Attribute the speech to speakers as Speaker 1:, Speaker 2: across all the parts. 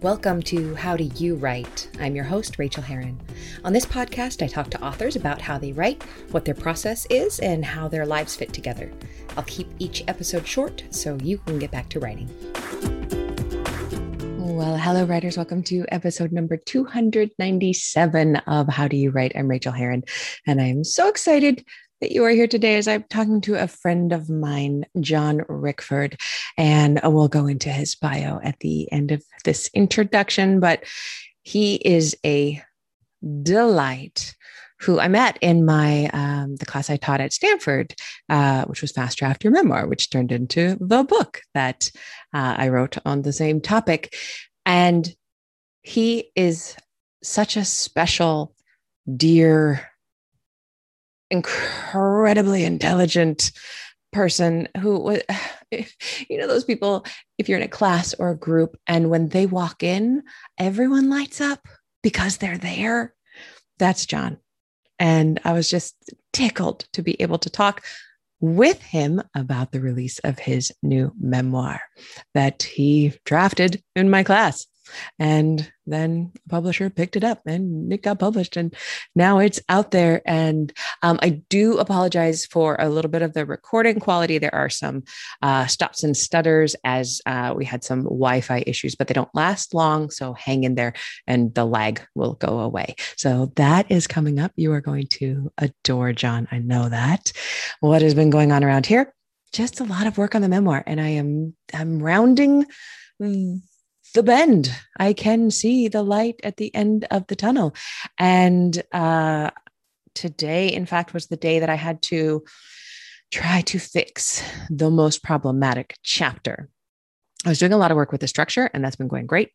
Speaker 1: Welcome to How Do You Write? I'm your host, Rachael Herron. On this podcast, I talk to authors about how they write, what their process is, and how their lives fit together. I'll keep each episode short so you can get back to writing. Well, hello, writers. Welcome to episode number 297 of How Do You Write? I'm Rachael Herron, and I'm so excited that you are here today as I'm talking to a friend of mine, John Rickford, and we'll go into his bio at the end of this introduction. But he is a delight who I met in my um, the class I taught at Stanford, uh, which was Fast Draft Your Memoir, which turned into the book that uh, I wrote on the same topic. And he is such a special, dear, incredibly intelligent person who was you know those people if you're in a class or a group and when they walk in everyone lights up because they're there. That's john. And i was just tickled to be able to talk with him about the release of his new memoir that he drafted in my class and then a publisher picked it up and it got published and now it's out there. And um, i do apologize for a little bit of the recording quality. There are some uh, stops and stutters as uh, we had some wi-fi issues but they don't last long. So hang in there and the lag will go away. So that is coming up. You are going to adore john. I know that. What has been going on around here? Just a lot of work on the memoir and i am i'm rounding the bend. I can see the light at the end of the tunnel. And uh, today, in fact, was the day that I had to try to fix the most problematic chapter. I was doing a lot of work with the structure, and that's been going great.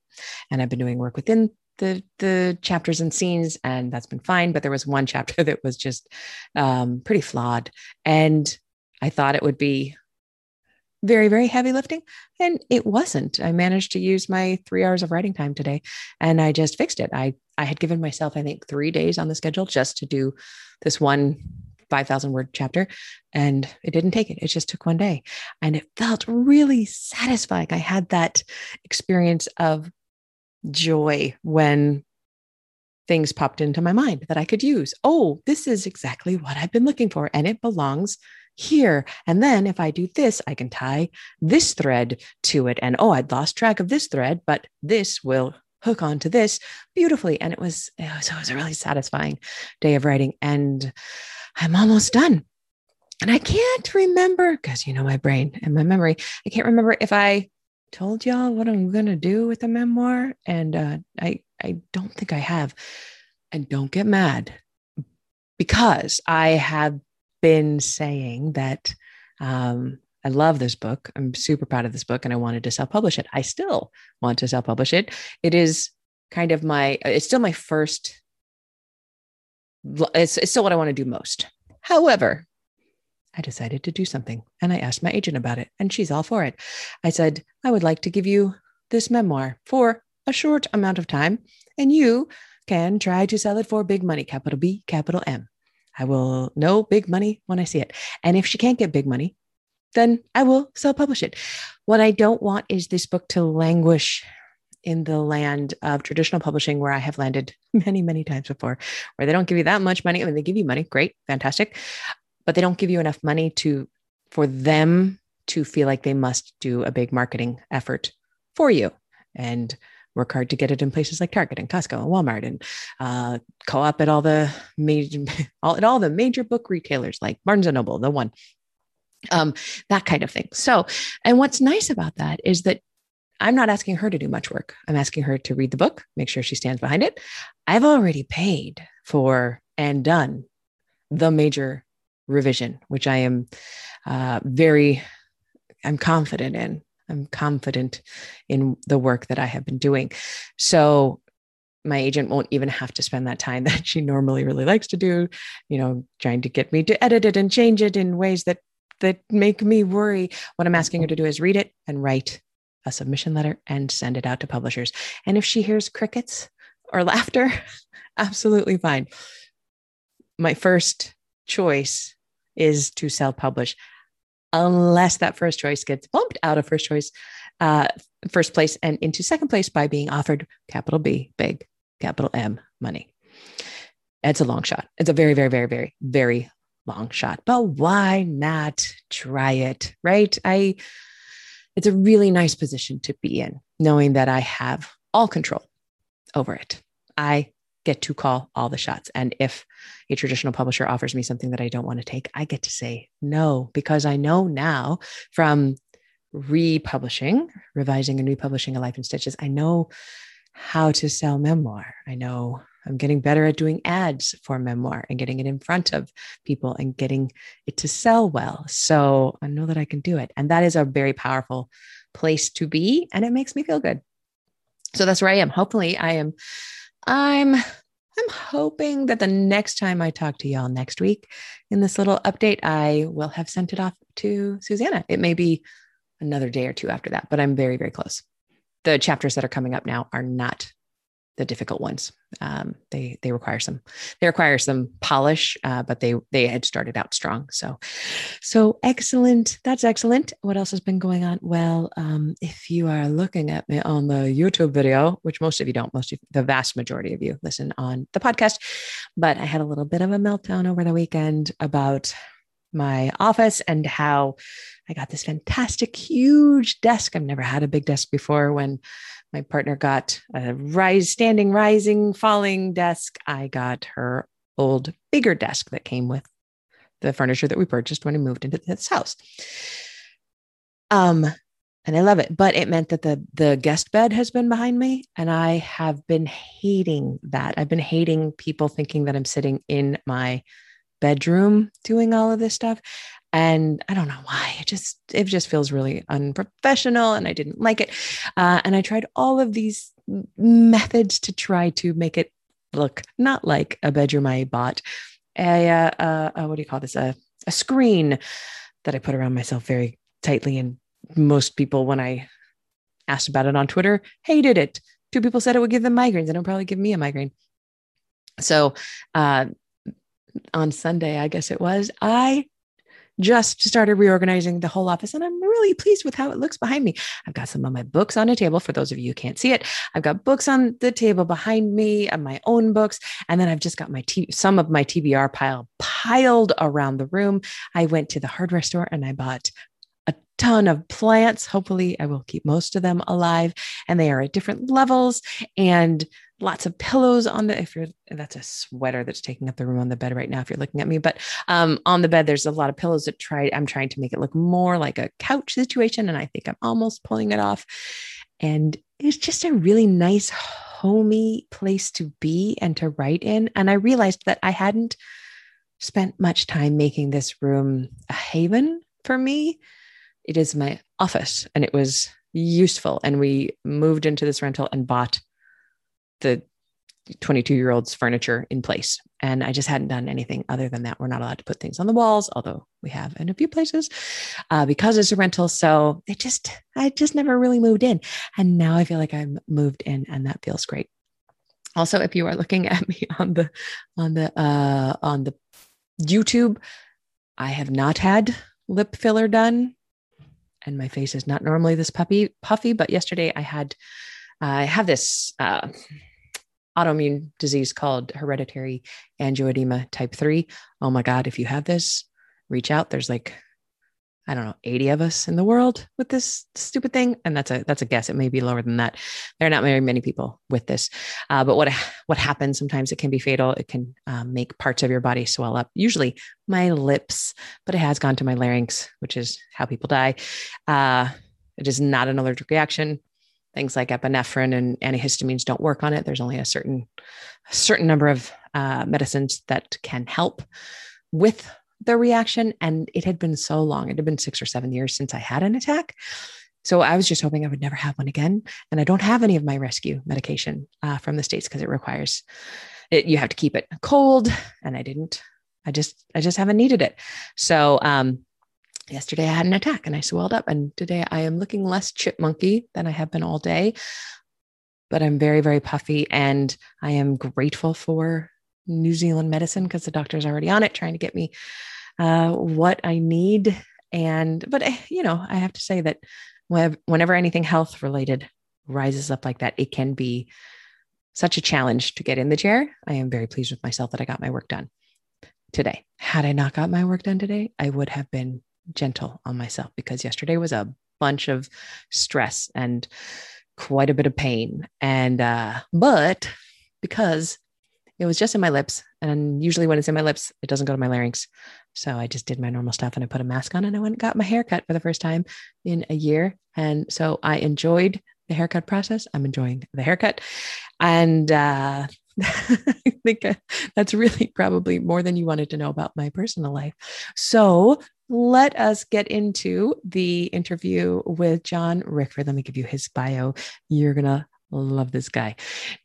Speaker 1: And I've been doing work within the the chapters and scenes, and that's been fine. But there was one chapter that was just um, pretty flawed, and I thought it would be very, very heavy lifting. And it wasn't. I managed to use my three hours of writing time today and I just fixed it. I, I had given myself, I think, three days on the schedule just to do this one 5,000 word chapter. And it didn't take it. It just took one day. And it felt really satisfying. I had that experience of joy when things popped into my mind that I could use. Oh, this is exactly what I've been looking for. And it belongs here. And then if I do this, I can tie this thread to it. And oh, I'd lost track of this thread, but this will hook onto this beautifully. And it was, it was, it was a really satisfying day of writing. And I'm almost done. And I can't remember because you know my brain and my memory. I can't remember if I told y'all what I'm going to do with the memoir. And uh, I, I don't think I have. And don't get mad because I have been saying that um, I love this book. I'm super proud of this book and I wanted to self publish it. I still want to self publish it. It is kind of my, it's still my first, it's, it's still what I want to do most. However, I decided to do something and I asked my agent about it and she's all for it. I said, I would like to give you this memoir for a short amount of time and you can try to sell it for big money, capital B, capital M. I will know big money when I see it. And if she can't get big money, then I will self publish it. What I don't want is this book to languish in the land of traditional publishing where I have landed many, many times before, where they don't give you that much money. I mean, they give you money, great, fantastic, but they don't give you enough money to for them to feel like they must do a big marketing effort for you. And work hard to get it in places like Target and Costco and Walmart and uh, co-op at all the major all at all the major book retailers like Barnes and Noble, the one, um, that kind of thing. So, and what's nice about that is that I'm not asking her to do much work. I'm asking her to read the book, make sure she stands behind it. I've already paid for and done the major revision, which I am uh, very, I'm confident in I'm confident in the work that I have been doing. So my agent won't even have to spend that time that she normally really likes to do, you know, trying to get me to edit it and change it in ways that that make me worry. What I'm asking her to do is read it and write a submission letter and send it out to publishers. And if she hears crickets or laughter, absolutely fine. My first choice is to self publish unless that first choice gets bumped out of first choice, uh, first place and into second place by being offered capital B, big, capital M money. It's a long shot. It's a very, very, very, very, very long shot. But why not try it? Right? I it's a really nice position to be in, knowing that I have all control over it. I get to call all the shots. And if a traditional publisher offers me something that I don't want to take, I get to say no, because I know now from republishing, revising and republishing A Life in Stitches, I know how to sell memoir. I know I'm getting better at doing ads for memoir and getting it in front of people and getting it to sell well. So I know that I can do it. And that is a very powerful place to be. And it makes me feel good. So that's where I am. Hopefully I am, I'm, I'm hoping that the next time I talk to y'all next week in this little update, I will have sent it off to Susanna. It may be another day or two after that, but I'm very, very close. The chapters that are coming up now are not the difficult ones. Um, they they require some they require some polish, uh, but they they had started out strong. So so excellent. That's excellent. What else has been going on? Well, um, if you are looking at me on the YouTube video, which most of you don't, most of the vast majority of you listen on the podcast, but I had a little bit of a meltdown over the weekend about my office and how I got this fantastic huge desk. I've never had a big desk before when my partner got a rise, standing, rising, falling desk. I got her old, bigger desk that came with the furniture that we purchased when we moved into this house. Um, and I love it. But it meant that the the guest bed has been behind me, and I have been hating that. I've been hating people thinking that I'm sitting in my bedroom doing all of this stuff and i don't know why it just it just feels really unprofessional and i didn't like it. Uh, and i tried all of these methods to try to make it look not like a bedroom i bought. A, uh, uh, uh, what do you call this? A, a screen that i put around myself very tightly and most people when i asked about it on twitter hated it. Two people said it would give them migraines and it'll probably give me a migraine. So on sunday i guess it was i just started reorganizing the whole office and I'm really pleased with how it looks behind me. I've got some of my books on a table for those of you who can't see it. I've got books on the table behind me and my own books. And then I've just got my t- some of my TBR pile piled around the room. I went to the hardware store and I bought a ton of plants. Hopefully, I will keep most of them alive, and they are at different levels. And lots of pillows on the if you're that's a sweater that's taking up the room on the bed right now if you're looking at me but um, on the bed there's a lot of pillows that try i'm trying to make it look more like a couch situation and i think i'm almost pulling it off. And it's just a really nice homey place to be and to write in. And i realized that i hadn't spent much time making this room a haven for me. It is my office and it was useful and we moved into this rental and bought the 22 year old's furniture in place. And I just hadn't done anything other than that. We're not allowed to put things on the walls, although we have in a few places uh, because it's a rental. So it just, I just never really moved in. And now I feel like I'm moved in and that feels great. Also, if you are looking at me on the, on the, uh, on the YouTube, I have not had lip filler done and my face is not normally this puppy puffy, but yesterday I had, uh, I have this, uh, autoimmune disease called hereditary angioedema type 3. Oh my God, if you have this, reach out. There's like, I don't know, 80 of us in the world with this stupid thing. And that's a that's a guess. It may be lower than that. There are not very many people with this. Uh, but what what happens sometimes it can be fatal. It can um, make parts of your body swell up, usually my lips, but it has gone to my larynx, which is how people die. Uh, it is not an allergic reaction things like epinephrine and antihistamines don't work on it. There's only a certain a certain number of uh, medicines that can help with the reaction. And it had been so long; it had been six or seven years since I had an attack. So I was just hoping I would never have one again. And I don't have any of my rescue medication uh, from the states because it requires it. You have to keep it cold, and I didn't. I just I just haven't needed it. So um, yesterday I had an attack and I swelled up. And today I am looking less chipmunky than I have been all day. But I'm very, very puffy. And I am grateful for New Zealand medicine because the doctor's already on it trying to get me uh, what I need. And, but, eh, you know, I have to say that whenever anything health related rises up like that, it can be such a challenge to get in the chair. I am very pleased with myself that I got my work done today. Had I not got my work done today, I would have been gentle on myself because yesterday was a bunch of stress and quite a bit of pain. And, uh, but because it was just in my lips, and usually when it's in my lips, it doesn't go to my larynx. So I just did my normal stuff and I put a mask on and I went and got my hair cut for the first time in a year. And so I enjoyed the haircut process. I'm enjoying the haircut. And uh, I think uh, that's really probably more than you wanted to know about my personal life. So let us get into the interview with John Rickford. Let me give you his bio. You're going to Love this guy.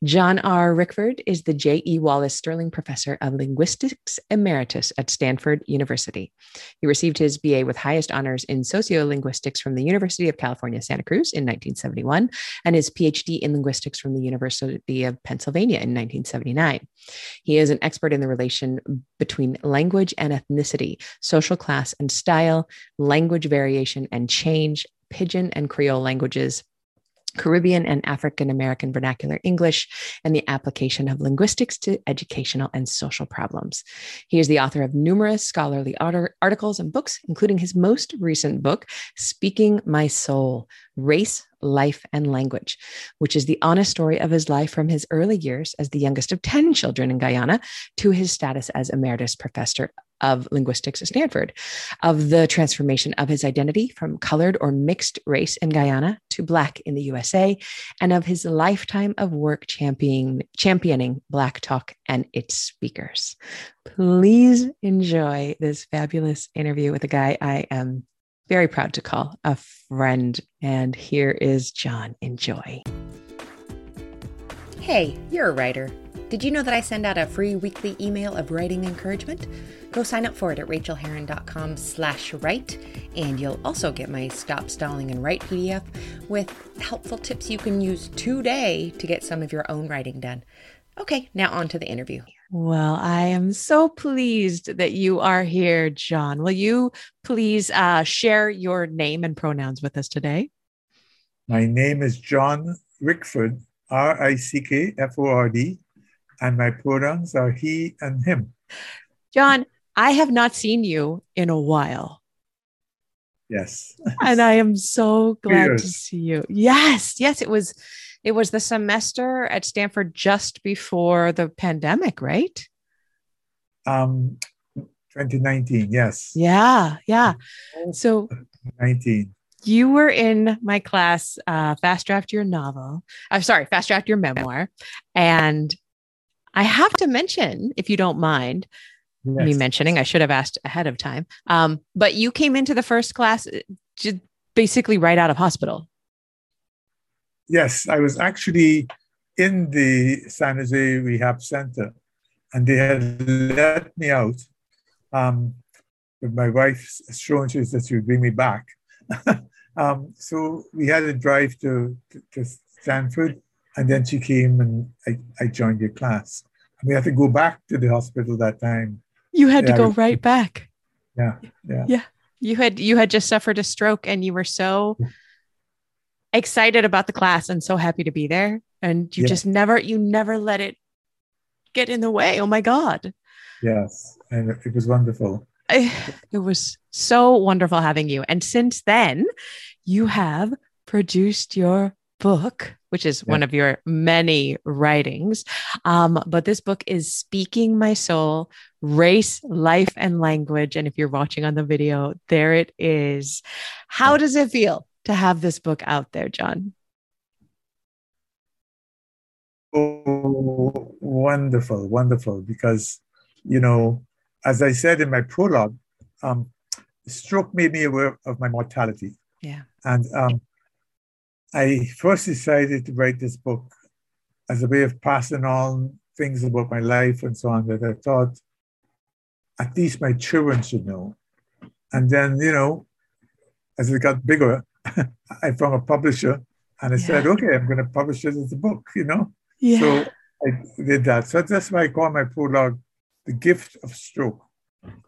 Speaker 1: John R. Rickford is the J.E. Wallace Sterling Professor of Linguistics Emeritus at Stanford University. He received his BA with highest honors in sociolinguistics from the University of California, Santa Cruz in 1971, and his PhD in linguistics from the University of Pennsylvania in 1979. He is an expert in the relation between language and ethnicity, social class and style, language variation and change, Pidgin and Creole languages, Caribbean and African American vernacular English, and the application of linguistics to educational and social problems. He is the author of numerous scholarly articles and books, including his most recent book, Speaking My Soul Race, Life, and Language, which is the honest story of his life from his early years as the youngest of 10 children in Guyana to his status as emeritus professor of linguistics at Stanford, of the transformation of his identity from colored or mixed race in Guyana to Black in the USA, and of his lifetime of work championing, championing Black talk and its speakers. Please enjoy this fabulous interview with a guy I am very proud to call a friend. And here is John. Enjoy.
Speaker 2: Hey, you're a writer. Did you know that I send out a free weekly email of writing encouragement? Go sign up for it at rachaelherron.com slash write, and you'll also get my Stop Stalling and Write PDF with helpful tips you can use today to get some of your own writing done. Okay, now on to the interview.
Speaker 1: Well, I am so pleased that you are here, John. Will you please uh, share your name and pronouns with us today?
Speaker 3: My name is John Rickford, R I C K F O R D, and my pronouns are he and him.
Speaker 1: John, I have not seen you in a while.
Speaker 3: Yes.
Speaker 1: and I am so glad to see you. Yes, yes, it was it was the semester at Stanford just before the pandemic, right?
Speaker 3: Um 2019, yes.
Speaker 1: Yeah, yeah. So
Speaker 3: 19
Speaker 1: you were in my class uh, fast draft your novel i'm sorry fast draft your memoir and i have to mention if you don't mind yes. me mentioning. I should have asked ahead of time. Um, but you came into the first class uh, basically right out of hospital.
Speaker 3: Yes, I was actually in the San Jose Rehab Center, and they had let me out. Um, but my wife assurances that she would bring me back. um, so we had a drive to, to, to, Stanford, and then she came and I, I joined your class. And we had to go back to the hospital that time
Speaker 1: you had yeah, to go right back.
Speaker 3: Yeah. Yeah.
Speaker 1: Yeah. You had you had just suffered a stroke and you were so excited about the class and so happy to be there. And you just never you never let it get in the way. Oh my God.
Speaker 3: Yes. And it was wonderful.
Speaker 1: I, it was so wonderful having you. And since then, you have produced your book, which is yeah. one of your many writings. Um, but this book is Speaking My Soul Race, Life, and Language. And if you're watching on the video, there it is. How does it feel to have this book out there, John?
Speaker 3: Oh, wonderful, wonderful. Because, you know, as I said in my prologue, um, stroke made me aware of my mortality.
Speaker 1: Yeah.
Speaker 3: And um, I first decided to write this book as a way of passing on things about my life and so on that I thought at least my children should know. And then, you know, as it got bigger, I found a publisher and I yeah. said, okay, I'm going to publish it as a book, you know?
Speaker 1: Yeah.
Speaker 3: So I did that. So that's why I call my prologue The Gift of Stroke.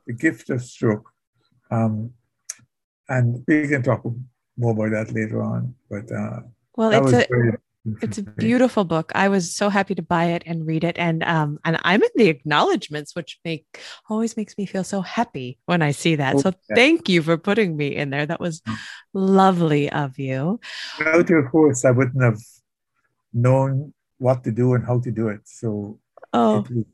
Speaker 3: The Gift of Stroke. Um, and we can talk more about that later on. But uh,
Speaker 1: well, it's a very, it's a beautiful book. I was so happy to buy it and read it, and um, and I'm in the acknowledgments, which make always makes me feel so happy when I see that. Oh, so yeah. thank you for putting me in there. That was mm. lovely of you.
Speaker 3: Without your course, I wouldn't have known what to do and how to do it. So
Speaker 1: oh.
Speaker 3: it, was,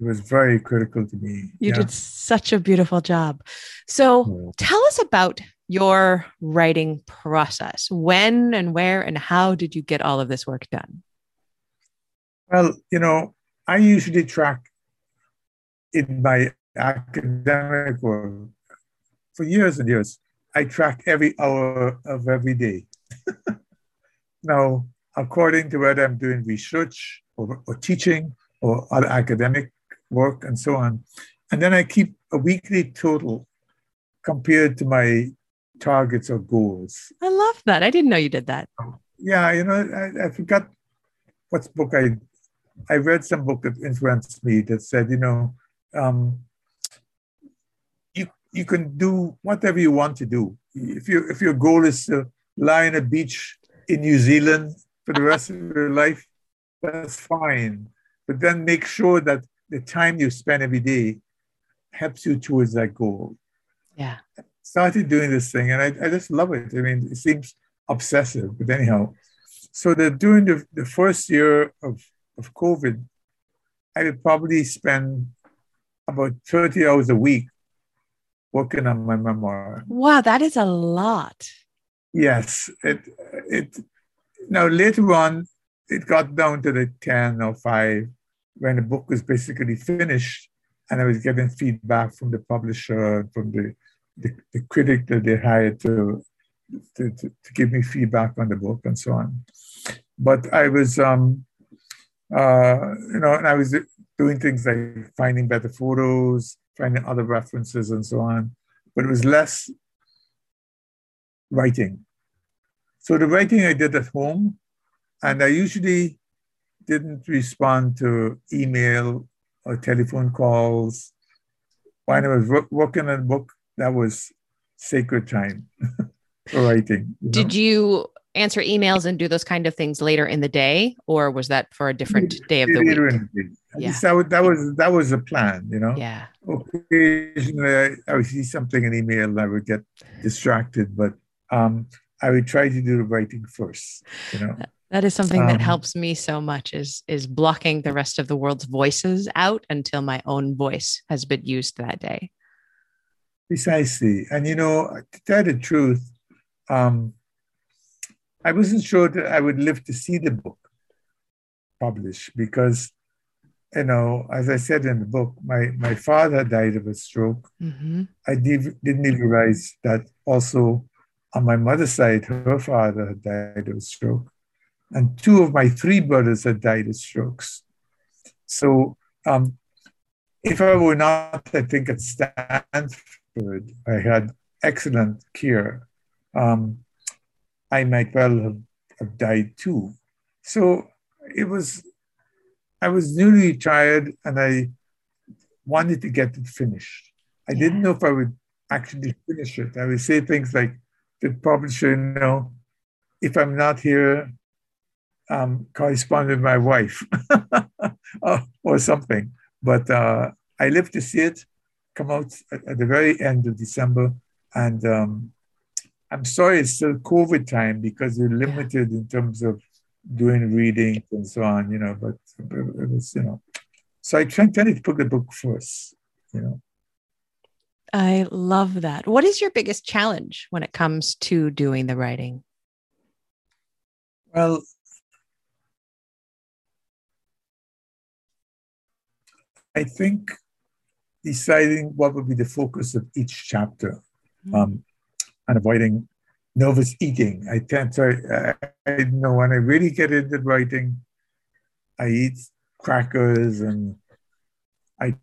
Speaker 3: it was very critical to me.
Speaker 1: You yeah. did such a beautiful job. So tell us about your writing process. When and where and how did you get all of this work done?
Speaker 3: Well, you know, I usually track in my academic work for years and years. I track every hour of every day. now, according to whether I'm doing research or, or teaching or other academic work and so on. And then I keep a weekly total compared to my targets or goals.
Speaker 1: I love that. I didn't know you did that.
Speaker 3: Yeah, you know, I, I forgot what book I I read some book that influenced me that said, you know, um, you you can do whatever you want to do. If you if your goal is to lie on a beach in New Zealand for the rest of your life, that's fine. But then make sure that the time you spend every day helps you towards that goal.
Speaker 1: Yeah.
Speaker 3: Started doing this thing and I, I just love it. I mean, it seems obsessive, but anyhow. So that during the, the first year of, of COVID, I would probably spend about 30 hours a week working on my memoir.
Speaker 1: Wow, that is a lot.
Speaker 3: Yes. It it now, later on, it got down to the 10 or 5 when the book was basically finished and I was getting feedback from the publisher, from the, the, the critic that they hired to, to, to, to, give me feedback on the book and so on. But I was, um, uh, you know, and I was doing things like finding better photos, finding other references and so on. But it was less writing. So the writing I did at home, and I usually didn't respond to email or telephone calls. When I was working on a book, that was sacred time for writing.
Speaker 1: You Did you answer emails and do those kind of things later in the day, or was that for a different day of the week? later week? In the day.
Speaker 3: Yeah. That, that was that was a plan, you know.
Speaker 1: Yeah.
Speaker 3: Occasionally, I would see something in email, and I would get distracted, but um, I would try to do the writing first. You know,
Speaker 1: that is something um, that helps me so much. Is is blocking the rest of the world's voices out until my own voice has been used that day.
Speaker 3: Precisely, and you know, to tell the truth, um, I wasn't sure that I would live to see the book published because, you know, as I said in the book, my my father died of a stroke. Mm-hmm. I did, didn't even realize that also on my mother's side, her father had died of a stroke, and two of my three brothers had died of strokes. So, um, if I were not, I think, at Stanford, I had excellent care. Um, I might well have, have died too. So it was, I was newly retired and I wanted to get it finished. I yeah. didn't know if I would actually finish it. I would say things like, the publisher you know if I'm not here, um, correspond with my wife or, or, something. But uh, I live to see it come out at, at the very end of December. And um, I'm sorry it's still COVID time because you're limited in terms of doing readings and so on, you know, but it was, you know. So I tried to put the book first, you know.
Speaker 1: I love that. What is your biggest challenge when it comes to doing the writing?
Speaker 3: Well, I think deciding what would be the focus of each chapter mm-hmm. um, and avoiding nervous eating. I tend to, I, I know when I really get into writing, I eat crackers and I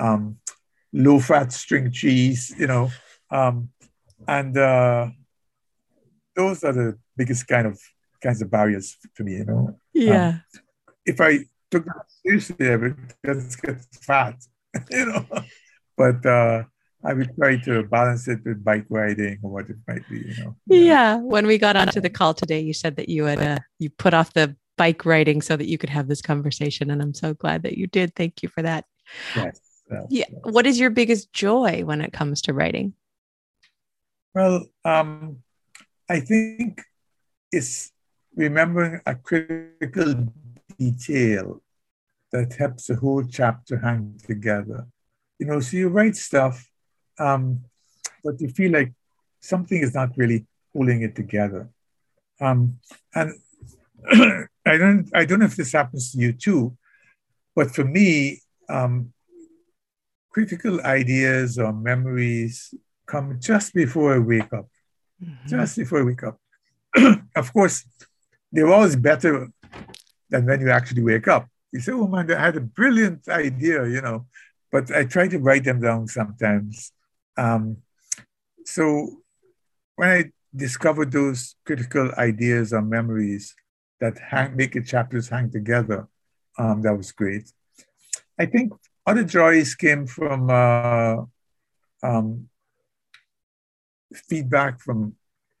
Speaker 3: um, low fat string cheese, you know. Um, and uh, those are the biggest kind of kinds of barriers for me, you know.
Speaker 1: Yeah. Um,
Speaker 3: if I took that seriously, I would just get fat, you know. But uh, I would try to balance it with bike riding or what it might be, you know.
Speaker 1: Yeah. yeah. When we got onto the call today, you said that you had uh, you put off the bike riding so that you could have this conversation, and I'm so glad that you did. Thank you for that.
Speaker 3: Yes.
Speaker 1: yes yeah. Yes. What is your biggest joy when it comes to writing?
Speaker 3: Well, um, I think it's remembering a critical detail that helps the whole chapter hang together. You know, so you write stuff, um, but you feel like something is not really pulling it together. Um, and I don't, I don't know if this happens to you too, but for me, um, critical ideas or memories come just before I wake up. Mm-hmm. Just before I wake up. of course, they're always better than when you actually wake up. You say, oh man, I had a brilliant idea, you know, but I try to write them down sometimes. Um, so when I discovered those critical ideas or memories that hang, make the chapters hang together, um, that was great. I think other joys came from uh, um, feedback from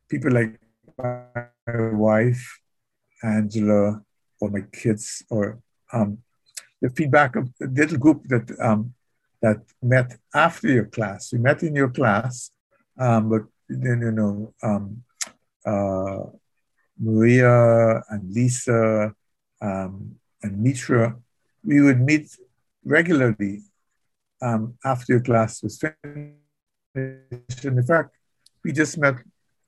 Speaker 3: people like my wife, Angela, or my kids, or um, the feedback of the little group that um, that met after your class. We met in your class, um, but then you know um, uh, Maria and Lisa um, and Mitra, we would meet regularly um, after your class was finished. in fact, we just met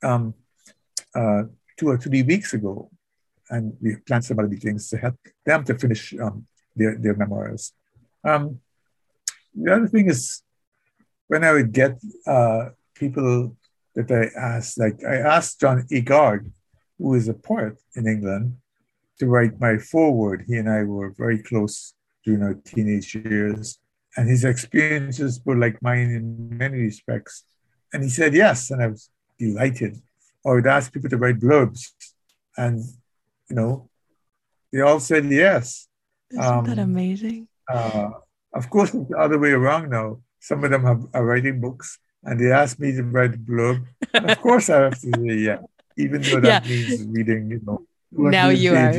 Speaker 3: uh, two or three weeks ago, and we planned some other meetings to help them to finish um, their, their memoirs. Um, the other thing is, when I would get uh, people that I asked, like I asked John Agard, who is a poet in England, to write my foreword. He and I were very close during our teenage years, and his experiences were like mine in many respects. And he said yes, and I was delighted. Or I'd ask people to write blurbs, and you know, they all said yes.
Speaker 1: Isn't um, that amazing?
Speaker 3: Uh, of course, it's the other way around now. Some of them have, are writing books, and they ask me to write a blurb. Of course, I have to say yeah, even though that yeah. means reading, you know,
Speaker 1: now you are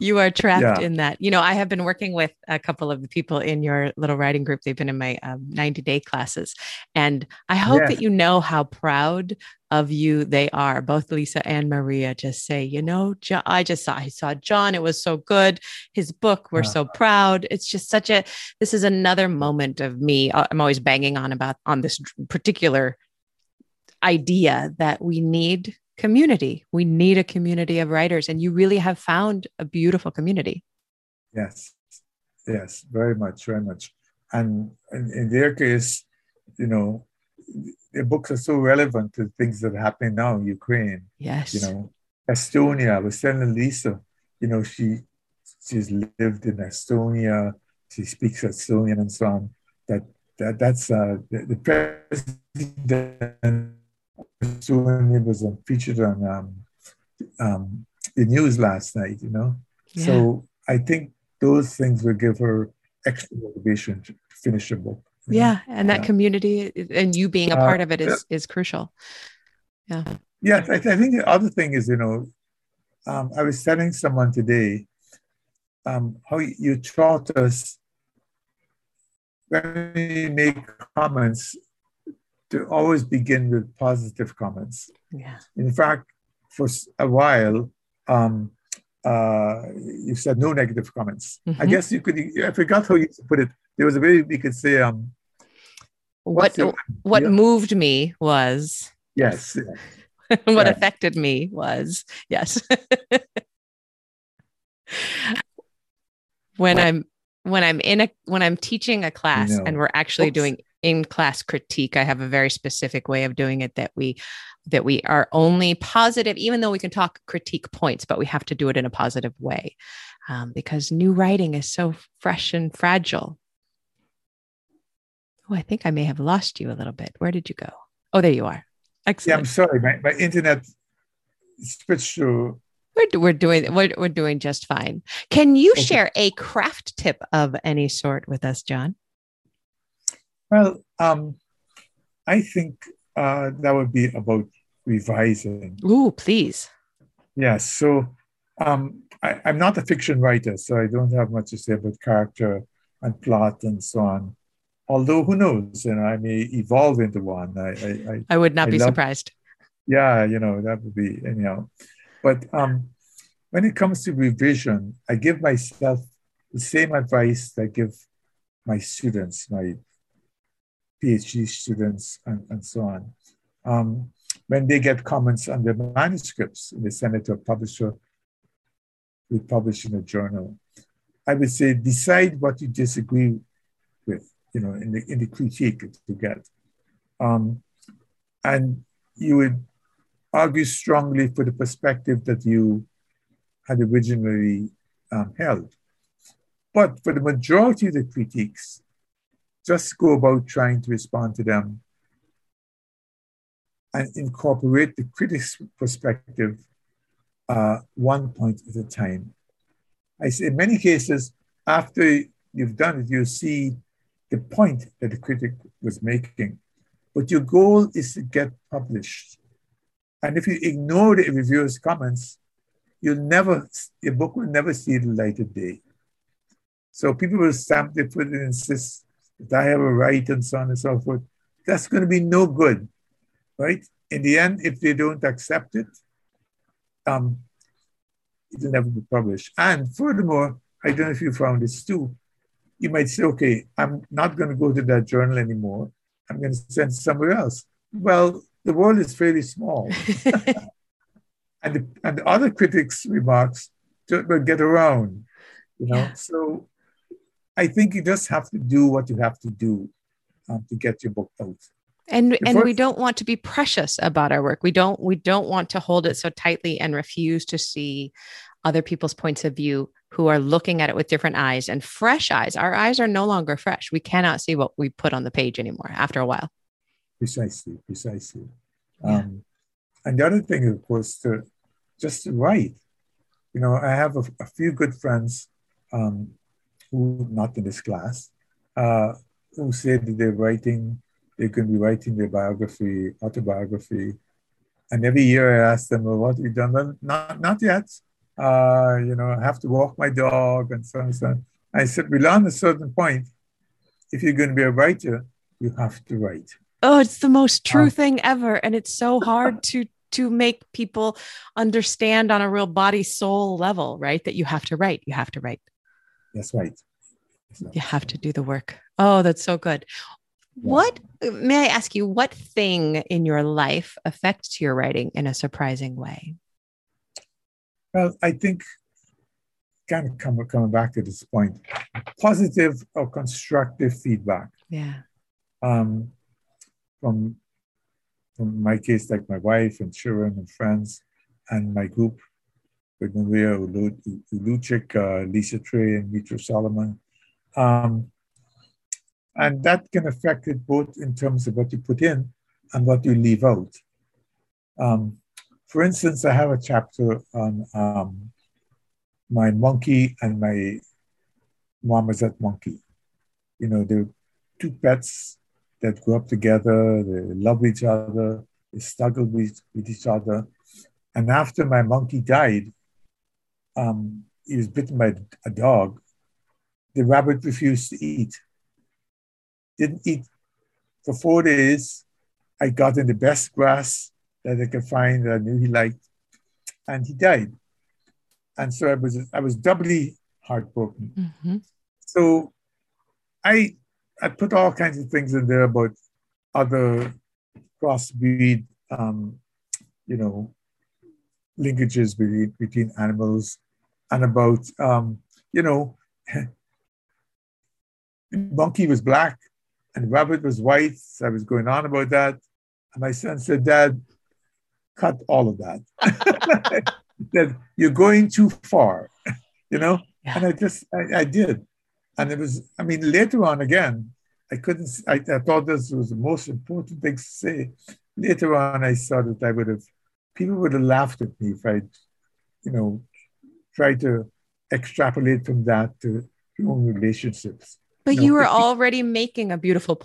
Speaker 1: you are trapped yeah. in that. You know i have been working with a couple of the people in your little writing group. They've been in my um, 90 day classes. And i hope yes. that you know how proud of you they are. Both lisa and maria just say you know John, i just saw i saw john. It was so good. His book we're so uh-huh. proud. It's just such a this is another moment of me uh, i'm always banging on about on this particular idea that we need community. We need a community of writers, and you really have found a beautiful community.
Speaker 3: Yes, yes, very much, very much. And in, in their case, you know, the books are so relevant to things that are happening now in Ukraine.
Speaker 1: Yes.
Speaker 3: You know, Estonia, I was telling Lisa, you know, she she's lived in Estonia, she speaks Estonian and so on. That that that's uh, the, the president it was featured on um, um, the news last night, you know. Yeah. So I think those things will give her extra motivation to finish her book.
Speaker 1: Yeah, know? and that yeah. community and you being a part uh, of it is is crucial. Yeah.
Speaker 3: Yeah, I, I, think the other thing is, you know, um, I was telling someone today um, how you taught us when we make comments to always begin with positive comments.
Speaker 1: Yeah.
Speaker 3: In fact, for a while, um, uh, you said no negative comments. Mm-hmm. I guess you could. I forgot how you put it. There was a way we could say. Um,
Speaker 1: what what moved me was
Speaker 3: yes.
Speaker 1: what yes. affected me was yes. when I'm when I'm in a when I'm teaching a class no. and we're actually Oops. doing in class critique i have a very specific way of doing it that we that we are only positive even though we can talk critique points but we have to do it in a positive way um, because new writing is so fresh and fragile. Oh i think i may have lost you a little bit. Where did you go? Oh there you are.
Speaker 3: Excellent yeah i'm sorry my, my internet switched to
Speaker 1: we're, we're doing we're, we're doing just fine. Can you okay. share a craft tip of any sort with us john
Speaker 3: well, um, I think uh, that would be about revising.
Speaker 1: Ooh, please.
Speaker 3: Yes. So um, I, am not a fiction writer, so I don't have much to say about character and plot and so on. Although who knows, you know, I may evolve into one. I I,
Speaker 1: I, I would not I be love, surprised.
Speaker 3: Yeah, you know, that would be anyhow. But um, when it comes to revision, I give myself the same advice that I give my students, my PhD students, and, and so on. Um, when they get comments on their manuscripts they send it to a publisher, we publish in a journal. I would say decide what you disagree with, you know, in the in the critique to get. Um, and you would argue strongly for the perspective that you had originally um, held. But for the majority of the critiques, just go about trying to respond to them and incorporate the critic's perspective uh, one point at a time. I say in many cases, after you've done it, you see the point that the critic was making. But your goal is to get published. And if you ignore the reviewer's comments, you'll never, your book will never see the light of day. So people will stamp their foot and insist that I have a right and so on and so forth. That's going to be no good, right? In the end, if they don't accept it, um, it'll never be published. And furthermore, I don't know if you found this too. You might say, okay, I'm not going to go to that journal anymore. I'm going to send somewhere else. Well, the world is fairly small. and, the, and the other critics' remarks will get around, you know. Yeah. So I think you just have to do what you have to do um, to get your book out.
Speaker 1: And and we don't want to be precious about our work. We don't we don't want to hold it so tightly and refuse to see other people's points of view who are looking at it with different eyes and fresh eyes. Our eyes are no longer fresh. We cannot see what we put on the page anymore after a while.
Speaker 3: Precisely, precisely. Yeah. Um, and the other thing, of course, to just to write. You know, I have a, a few good friends um, who, not in this class, uh, who said that they're writing, they could be writing their biography, autobiography. And every year I ask them, well, what have you done? Well, not, not yet. Uh, you know, I have to walk my dog and so on and so on. I said, beyond a certain point, if you're going to be a writer, you have to write.
Speaker 1: Oh, it's the most true um, thing ever. And it's so hard to to make people understand on a real body soul level, right? That you have to write. You have to write.
Speaker 3: That's right.
Speaker 1: you have to do the work. Oh, that's so good. Yeah. What may I ask you, what thing in your life affects your writing in a surprising way?
Speaker 3: Well, I think kind of come, coming back to this point, positive or constructive feedback.
Speaker 1: Yeah. Um,
Speaker 3: from, from my case, like my wife and children and friends and my group Maria Uluchik, uh, Lisa Trey, and Mitra Solomon. Um, and that can affect it both in terms of what you put in and what you leave out. Um, for instance, I have a chapter on um, my monkey and my marmoset monkey. You know, they're two pets that grew up together, they love each other, they struggled with, with each other. And after my monkey died, um, he was bitten by a dog. The rabbit refused to eat. Didn't eat for four days. I got in the best grass that I could find that I knew he liked, and he died. And so I was I was doubly heartbroken. Mm-hmm. So I I put all kinds of things in there about other crossbreed, um, you know, linkages between, between animals and about, um, you know, monkey was black and rabbit was white. So I was going on about that. And my son said, Dad, cut all of that. that you're going too far, you know? Yeah. And I just, I, I, did. And it was, I mean, later on again, I couldn't, I, I thought this was the most important thing to say. Later on, I saw that I would have people would have laughed at me if I'd, you know, tried to extrapolate from that to human relationships.
Speaker 1: But you, know, you were already making a beautiful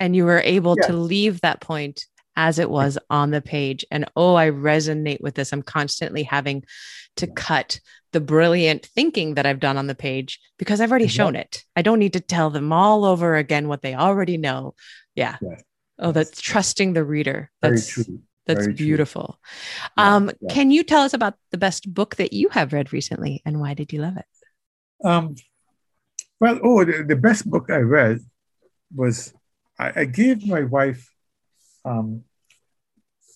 Speaker 1: and you were able
Speaker 3: Yeah.
Speaker 1: to leave that point as it was on the page. And oh, I resonate with this. I'm constantly having to cut the brilliant thinking that I've done on the page because I've already shown mm-hmm. it. I don't need to tell them all over again what they already know. Yeah.
Speaker 3: Yes.
Speaker 1: Oh, that's trusting the reader.
Speaker 3: Very
Speaker 1: That's
Speaker 3: true.
Speaker 1: That's beautiful.
Speaker 3: Yeah,
Speaker 1: Um,
Speaker 3: yeah.
Speaker 1: can you tell us about the best book that you have read recently and why did you love it?
Speaker 3: Um, well, oh, the, the best book I read was I, I gave my wife um,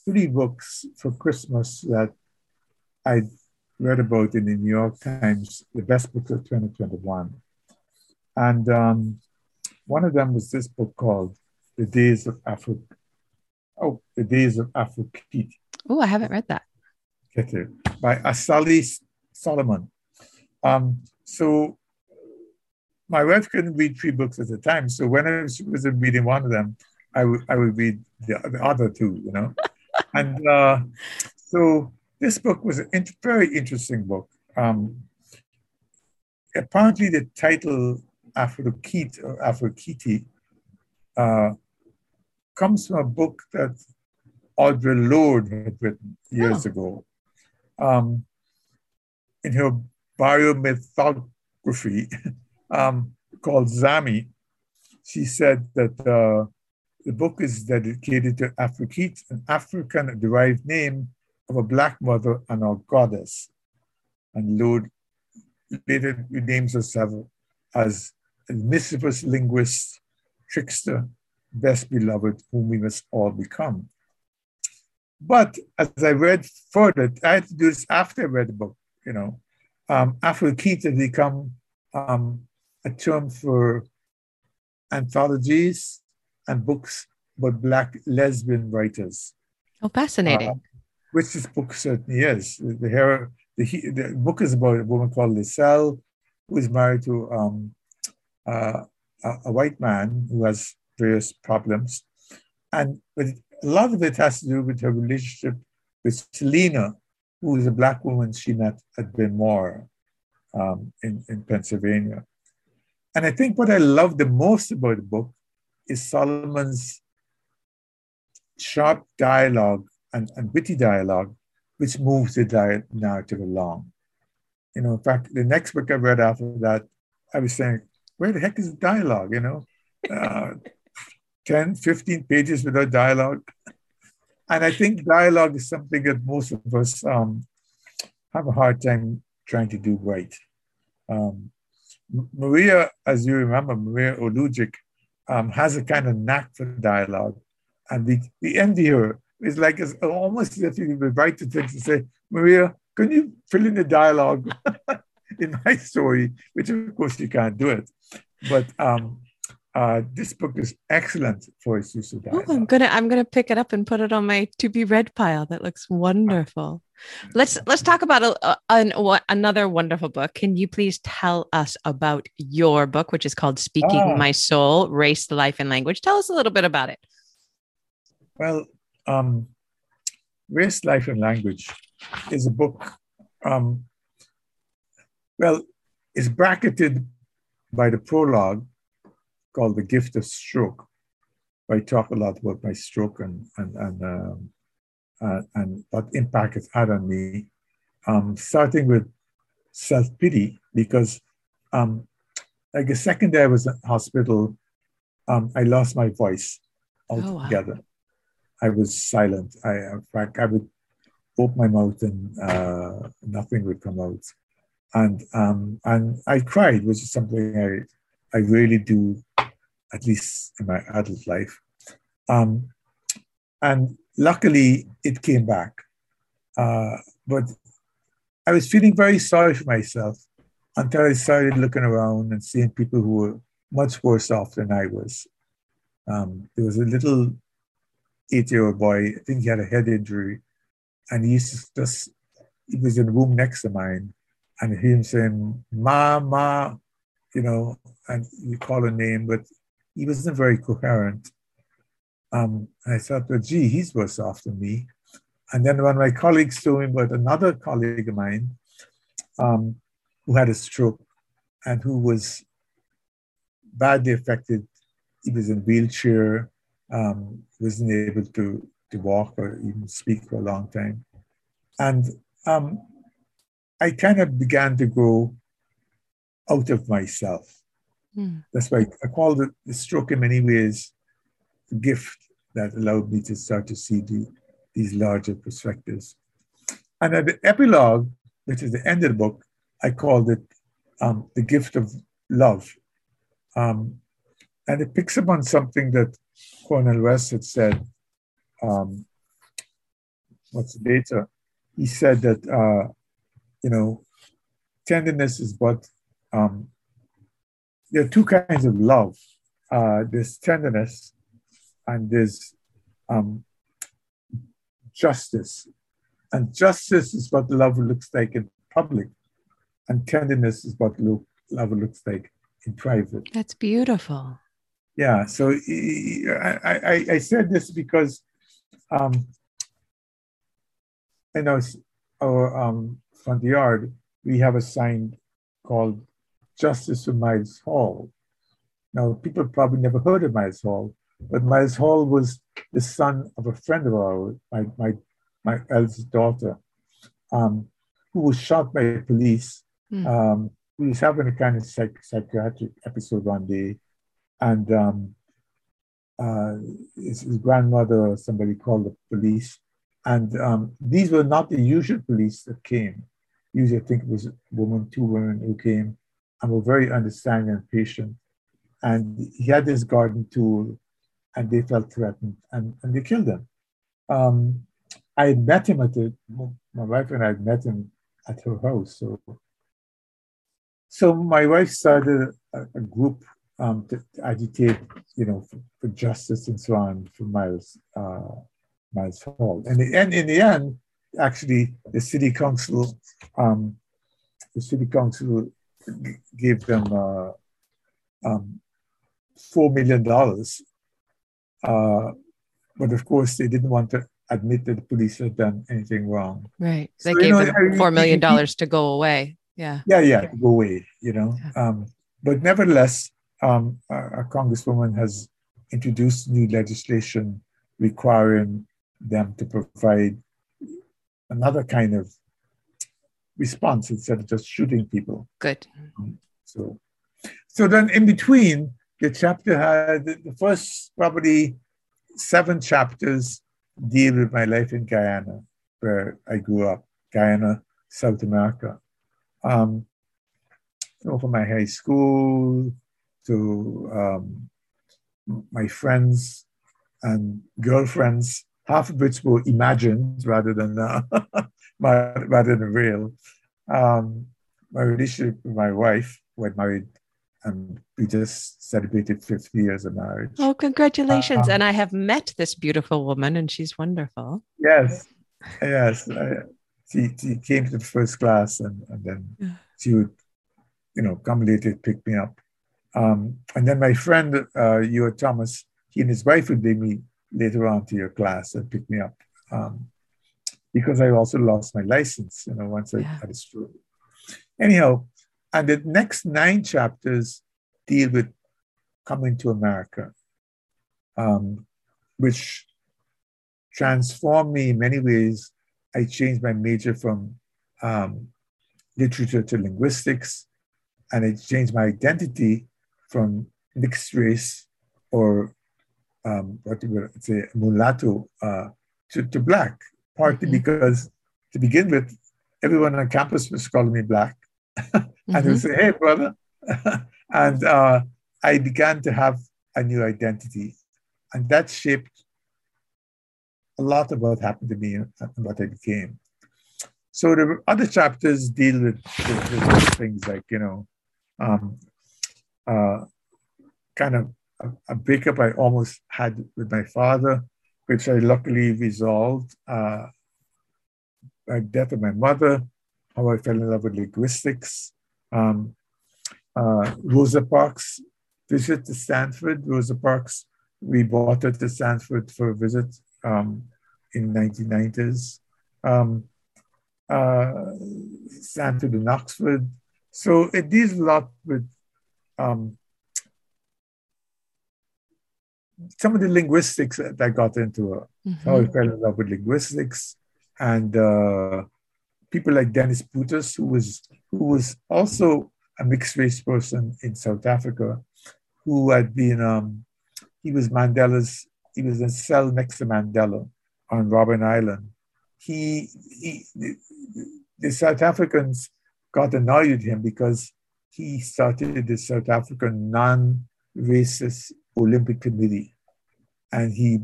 Speaker 3: three books for Christmas that I read about in the New York Times, the best books of 2021. And um, one of them was this book called The Days of Africa. Oh, The Days of Afrekete.
Speaker 1: Oh, I haven't read that.
Speaker 3: Keter by Asali Solomon. Um, so my wife couldn't read three books at a time. So when she was reading one of them, I would I would read the, the other two, you know. and uh, so this book was a int- very interesting book. Um, apparently, the title Afrekete or Afrokiti uh, comes from a book that Audre Lorde had written years ago. Um, in her biomythography um, called Zami, she said that uh, the book is dedicated to Afrekete, an African derived name of a black mother and a goddess. And Lorde later renames herself as a mischievous linguist, trickster, best beloved, whom we must all become. But as I read further, I had to do this after I read the book, you know. Um, Afrekete had become um, a term for anthologies and books about Black lesbian writers,
Speaker 1: Oh, fascinating.
Speaker 3: Uh, which this book certainly is. The, hero, the, the book is about a woman called Liselle, who is married to um, uh, a, a white man who has various problems. And but a lot of it has to do with her relationship with Selena, who is a black woman she met at Bryn Mawr um, in, in Pennsylvania. And I think what I love the most about the book is Solomon's sharp dialogue and, and witty dialogue, which moves the di- narrative along. You know, in fact, the next book I read after that, I was saying, where the heck is the dialogue? You know, uh, 10, 15 pages without dialogue. And I think dialogue is something that most of us um, have a hard time trying to do right. Um, Maria, as you remember, Maria Olujic, um, has a kind of knack for dialogue. And the, we envy her. It's like it's almost as if you would write the text and say, Maria, can you fill in the dialogue in my story? Which, of course, you can't do it. But um, uh, this book is excellent for its use of
Speaker 1: Oh, I'm gonna I'm gonna pick it up and put it on my to be read pile. That looks wonderful. Let's let's talk about a, a- an, what, another wonderful book. Can you please tell us about your book, which is called "Speaking
Speaker 3: Ah.
Speaker 1: My Soul: Race, Life, and Language"? Tell us a little bit about it.
Speaker 3: Well, um, Race, Life, and Language is a book. Um, well, it's bracketed by the prologue called The Gift of Stroke. I talk a lot about my stroke and, and, and, um, uh, and what impact it's had on me. Um, starting with self pity, because um, like the second day I was in hospital, um, I lost my voice
Speaker 1: Oh, wow.
Speaker 3: altogether. I was silent. I, in fact, I would open my mouth and uh, nothing would come out. And um, and I cried, which is something I I really do, at least in my adult life. Um, and luckily, it came back. Uh, but I was feeling very sorry for myself until I started looking around and seeing people who were much worse off than I was. Um, there was a little eight-year-old boy. I think he had a head injury, and he used to just. He was in the room next to mine, and him saying "Ma, ma," you know, and you call a name, but he wasn't very coherent. Um, I thought, well, gee, he's worse off than me. And then one of my colleagues told me about another colleague of mine um, who had a stroke and who was badly affected he was in a wheelchair, um, wasn't able to, to walk or even speak for a long time. And um, I kind of began to grow out of myself. Mm. That's why I call the, the stroke in many ways the gift that allowed me to start to see the, these larger perspectives. And at the epilogue, which is the end of the book, I called it um, The Gift of Love. Um, and it picks up on something that Cornel West had said, um, what's later. He said that, uh, you know, tenderness is what, um, there are two kinds of love. Uh, there's tenderness and there's um, justice. And justice is what love looks like in public, and tenderness is what look, love looks like in private.
Speaker 1: That's beautiful.
Speaker 3: Yeah. So I, I, I said this because um, I know our um, front yard, we have a sign called Justice for Miles Hall. Now, people probably never heard of Miles Hall, but Miles Hall was the son of a friend of ours, my, my, my eldest daughter, um, who was shot by police. Mm. Um, he was having a kind of psych- psychiatric episode one day, and um, uh, his, his, grandmother or somebody called the police. And um, these were not the usual police that came. Usually, I think it was a woman, two women who came and were very understanding and patient. And he had this garden tool and they felt threatened and, and they killed him. Um, I met him at the, my wife and I met him at her house. So, so my wife started a, a group um, to, to, agitate, you know, for, for, justice and so on for Miles, uh, Miles Hall. And, the, and in the end, actually, the city council, um, the city council gave them uh, um, four million dollars uh, but of course, they didn't want to admit that the police had done anything wrong.
Speaker 1: Right. They gave know, them $4 million to go away. Yeah.
Speaker 3: Yeah, yeah, go away, you know. Yeah. Um, but nevertheless, um, a, a congresswoman has introduced new legislation requiring them to provide another kind of response instead of just shooting people.
Speaker 1: Good.
Speaker 3: Um, so, so then in between, the chapter had the first probably seven chapters deal with my life in Guyana, where I grew up, Guyana, South America. Um, so from my high school to um, my friends and girlfriends, half of which were imagined rather than uh, rather than real. Um, my relationship with my wife, I married and we just celebrated 50 years of marriage.
Speaker 1: Oh, congratulations. Uh, and I have met this beautiful woman and she's wonderful.
Speaker 3: Yes. Yes. I, she, she came to the first class and, and then she would, you know, come later pick me up. Um, and then my friend, uh, Ewart Thomas, he and his wife would bring me later on to your class and pick me up. Um, because I also lost my license, you know, once yeah. I had a stroke. Anyhow, and the next nine chapters deal with coming to America, um, which transformed me in many ways. I changed my major from um, literature to linguistics, and it changed my identity from mixed race or um, what you would say mulatto uh, to, to black, partly mm-hmm. because to begin with, everyone on campus was calling me black mm-hmm. and he would say, "Hey, brother," and uh, I began to have a new identity, and that shaped a lot of what happened to me and what I became. So the other chapters deal with, with, with things like you know, um, uh, kind of a, a, breakup I almost had with my father, which I luckily resolved. Uh, by death of my mother, how I fell in love with linguistics. Um, uh, Rosa Parks visit to Stanford. Rosa Parks, we brought her to Stanford for a visit um, in 1990s. Um, uh, Stanford and Oxford. So it deals a lot with um, some of the linguistics that I got into. Uh, mm-hmm. How I fell in love with linguistics, and uh, people like Dennis Brutus, who was who was also a mixed race person in South Africa, who had been um, he was Mandela's he was in a cell next to Mandela on Robben Island. He, he the, the South Africans got annoyed at him because he started the South African non-racist Olympic Committee, and he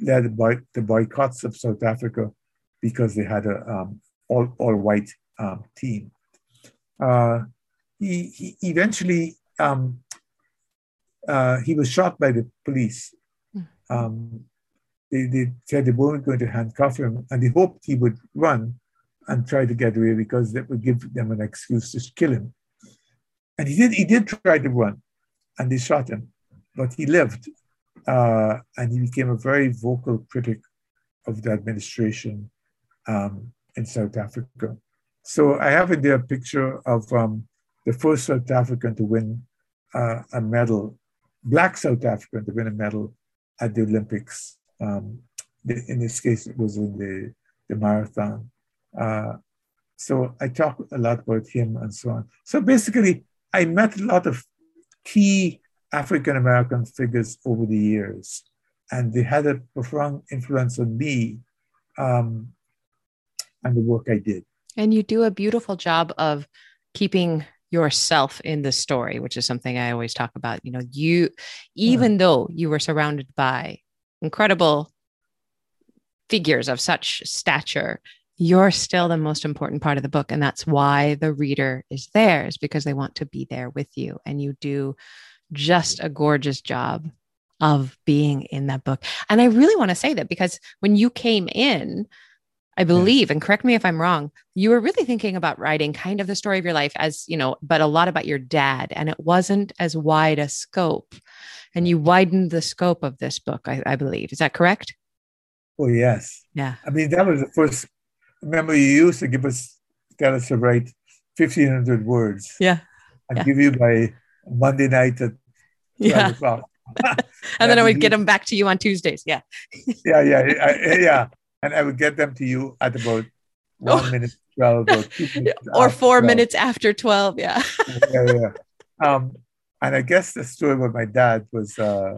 Speaker 3: led by the boycotts of South Africa because they had a um, all all white um, team. Uh, he, he eventually um, uh, he was shot by the police. Hmm. Um, they, they said they weren't going to handcuff him, and they hoped he would run and try to get away because that would give them an excuse to kill him. And he did. He did try to run, and they shot him but he lived, uh, and he became a very vocal critic of the administration um, in South Africa. So I have in there a picture of um, the first South African to win uh, a medal, Black South African to win a medal at the Olympics. Um, in this case, it was in the, the marathon. Uh, so I talk a lot about him and so on. So basically, I met a lot of key African American figures over the years, and they had a profound influence on me um, and the work I did.
Speaker 1: And you do a beautiful job of keeping yourself in the story, which is something I always talk about. You know, you, even yeah. though you were surrounded by incredible figures of such stature, you're still the most important part of the book. And that's why the reader is there, is because they want to be there with you. And you do just a gorgeous job of being in that book. And I really want to say that because when you came in, I believe, and correct me if I'm wrong, you were really thinking about writing kind of the story of your life as, you know, but a lot about your dad. And it wasn't as wide a scope. And you widened the scope of this book, I, I believe. Is that correct?
Speaker 3: Oh, yes.
Speaker 1: Yeah.
Speaker 3: I mean, that was the first, remember, you used to give us, tell us to write 1,500 words.
Speaker 1: Yeah.
Speaker 3: And
Speaker 1: yeah.
Speaker 3: give you by Monday night at
Speaker 1: yeah. and then I would get them back to you on Tuesdays. Yeah.
Speaker 3: yeah, yeah, I, yeah. And I would get them to you at about one oh. minute 12 or,
Speaker 1: minutes or four 12. minutes after 12. Yeah.
Speaker 3: yeah, yeah. Um, and I guess the story with my dad was uh,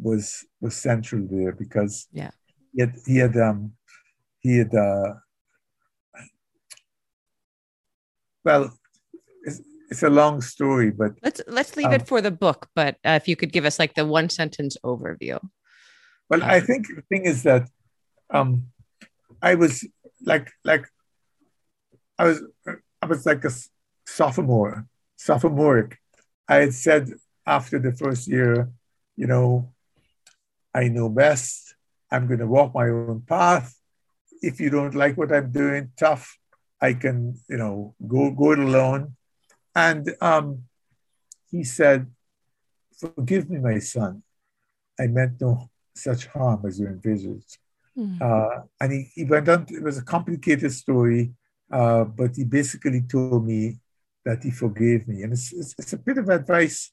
Speaker 3: was was central there because
Speaker 1: yeah
Speaker 3: he had he had um he had uh, well it's a long story, but
Speaker 1: let's let's leave um, it for the book. But uh, if you could give us like the one sentence overview.
Speaker 3: Well, um, I think the thing is that um, I was like like I was I was like a sophomore, sophomoric. I had said after the first year, you know, I know best. I'm going to walk my own path. If you don't like what I'm doing, tough. I can, you know, go go it alone. And um, he said, Forgive me, my son. I meant no such harm as you envisaged. Mm. Uh, and he, he went on, to, it was a complicated story, uh, but he basically told me that he forgave me. And it's, it's, it's, a bit of advice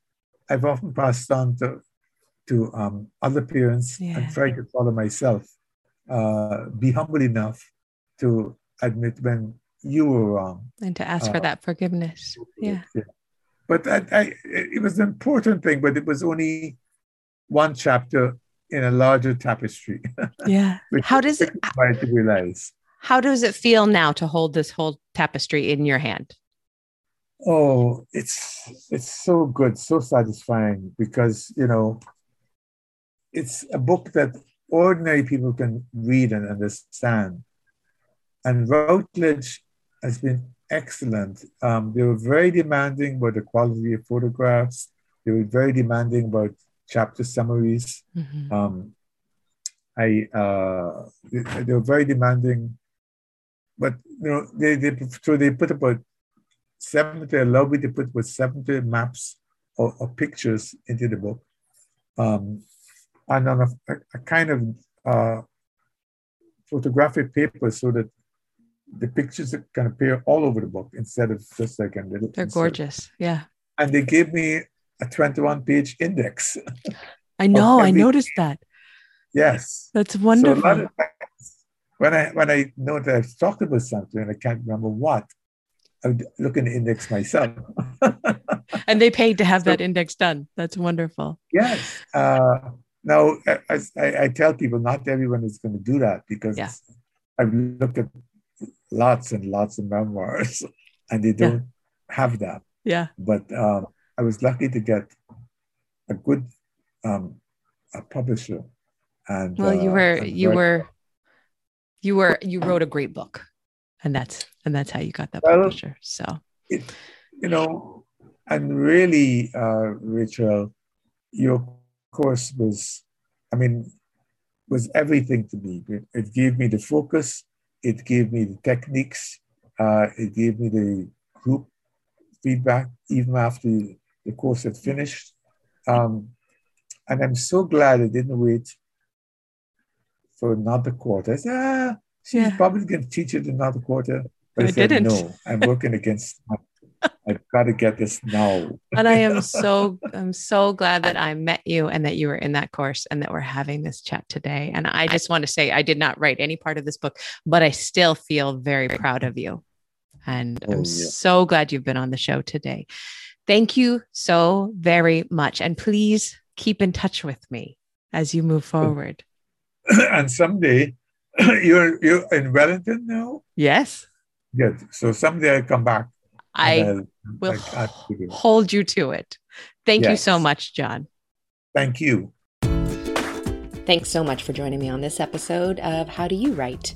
Speaker 3: I've often passed on to, to um, other parents yeah. and try to follow myself. Uh, be humble enough to admit when you were wrong.
Speaker 1: And to ask uh, for that forgiveness. yeah, yeah.
Speaker 3: but I, I, it was an important thing but it was only one chapter in a larger tapestry.
Speaker 1: Yeah. How does it
Speaker 3: hard to realize.
Speaker 1: how does it feel now to hold this whole tapestry in your hand?
Speaker 3: Oh it's it's so good so satisfying because you know it's a book that ordinary people can read and understand. And Routledge has been excellent. Um, they were very demanding about the quality of photographs. They were very demanding about chapter summaries. Mm-hmm. Um, I uh, they, they, were very demanding, but you know they they so they put about seventy allowed me to put about seventy maps or, or pictures into the book, um, and on a, a kind of uh, photographic paper so that the pictures that can appear all over the book instead of just like a little.
Speaker 1: They're insert. gorgeous. Yeah.
Speaker 3: And they gave me a 21 page index.
Speaker 1: I know. I noticed that.
Speaker 3: Yes.
Speaker 1: That's
Speaker 3: So
Speaker 1: wonderful.
Speaker 3: of times when I when I know that I've talked about something and I can't remember what, I would look in the index myself.
Speaker 1: and they paid to have
Speaker 3: So-
Speaker 1: that index done. That's wonderful.
Speaker 3: yes. Uh, now, as I, I tell people, not everyone is going to do that because
Speaker 1: Yeah.
Speaker 3: I've looked at lots and lots of memoirs, and they don't have that.
Speaker 1: Yeah.
Speaker 3: But um, I was lucky to get a good um, a publisher. And
Speaker 1: Well, you
Speaker 3: uh,
Speaker 1: were
Speaker 3: and
Speaker 1: you were you were you wrote a great book. And that's and that's how you got that
Speaker 3: Well,
Speaker 1: publisher. So
Speaker 3: it, you know, and really, uh, Rachael, your course was, I mean, was everything to me. It, it gave me the focus, it gave me the techniques, uh, it gave me the group feedback, even after the course had finished. Um, and I'm so glad I didn't wait for another quarter. I said, ah, she's
Speaker 1: Yeah.
Speaker 3: probably going to teach it another quarter. But I,
Speaker 1: I
Speaker 3: said,
Speaker 1: didn't.
Speaker 3: no, I'm working against I've got to get this now.
Speaker 1: and I am so I'm so glad that I met you and that you were in that course and that we're having this chat today. And I just want to say I did not write any part of this book, but I still feel very proud of you. And
Speaker 3: Oh,
Speaker 1: I'm
Speaker 3: yeah.
Speaker 1: so glad you've been on the show today. Thank you so very much. And please keep in touch with me as you move oh. forward.
Speaker 3: and someday you're you're in Wellington now.
Speaker 1: Yes.
Speaker 3: Yes. So someday I'll come back.
Speaker 1: I will
Speaker 3: I'll ask you to-
Speaker 1: hold you to it. Thank you so much, John.
Speaker 3: Thank you.
Speaker 2: Thanks so much for joining me on this episode of How Do You Write?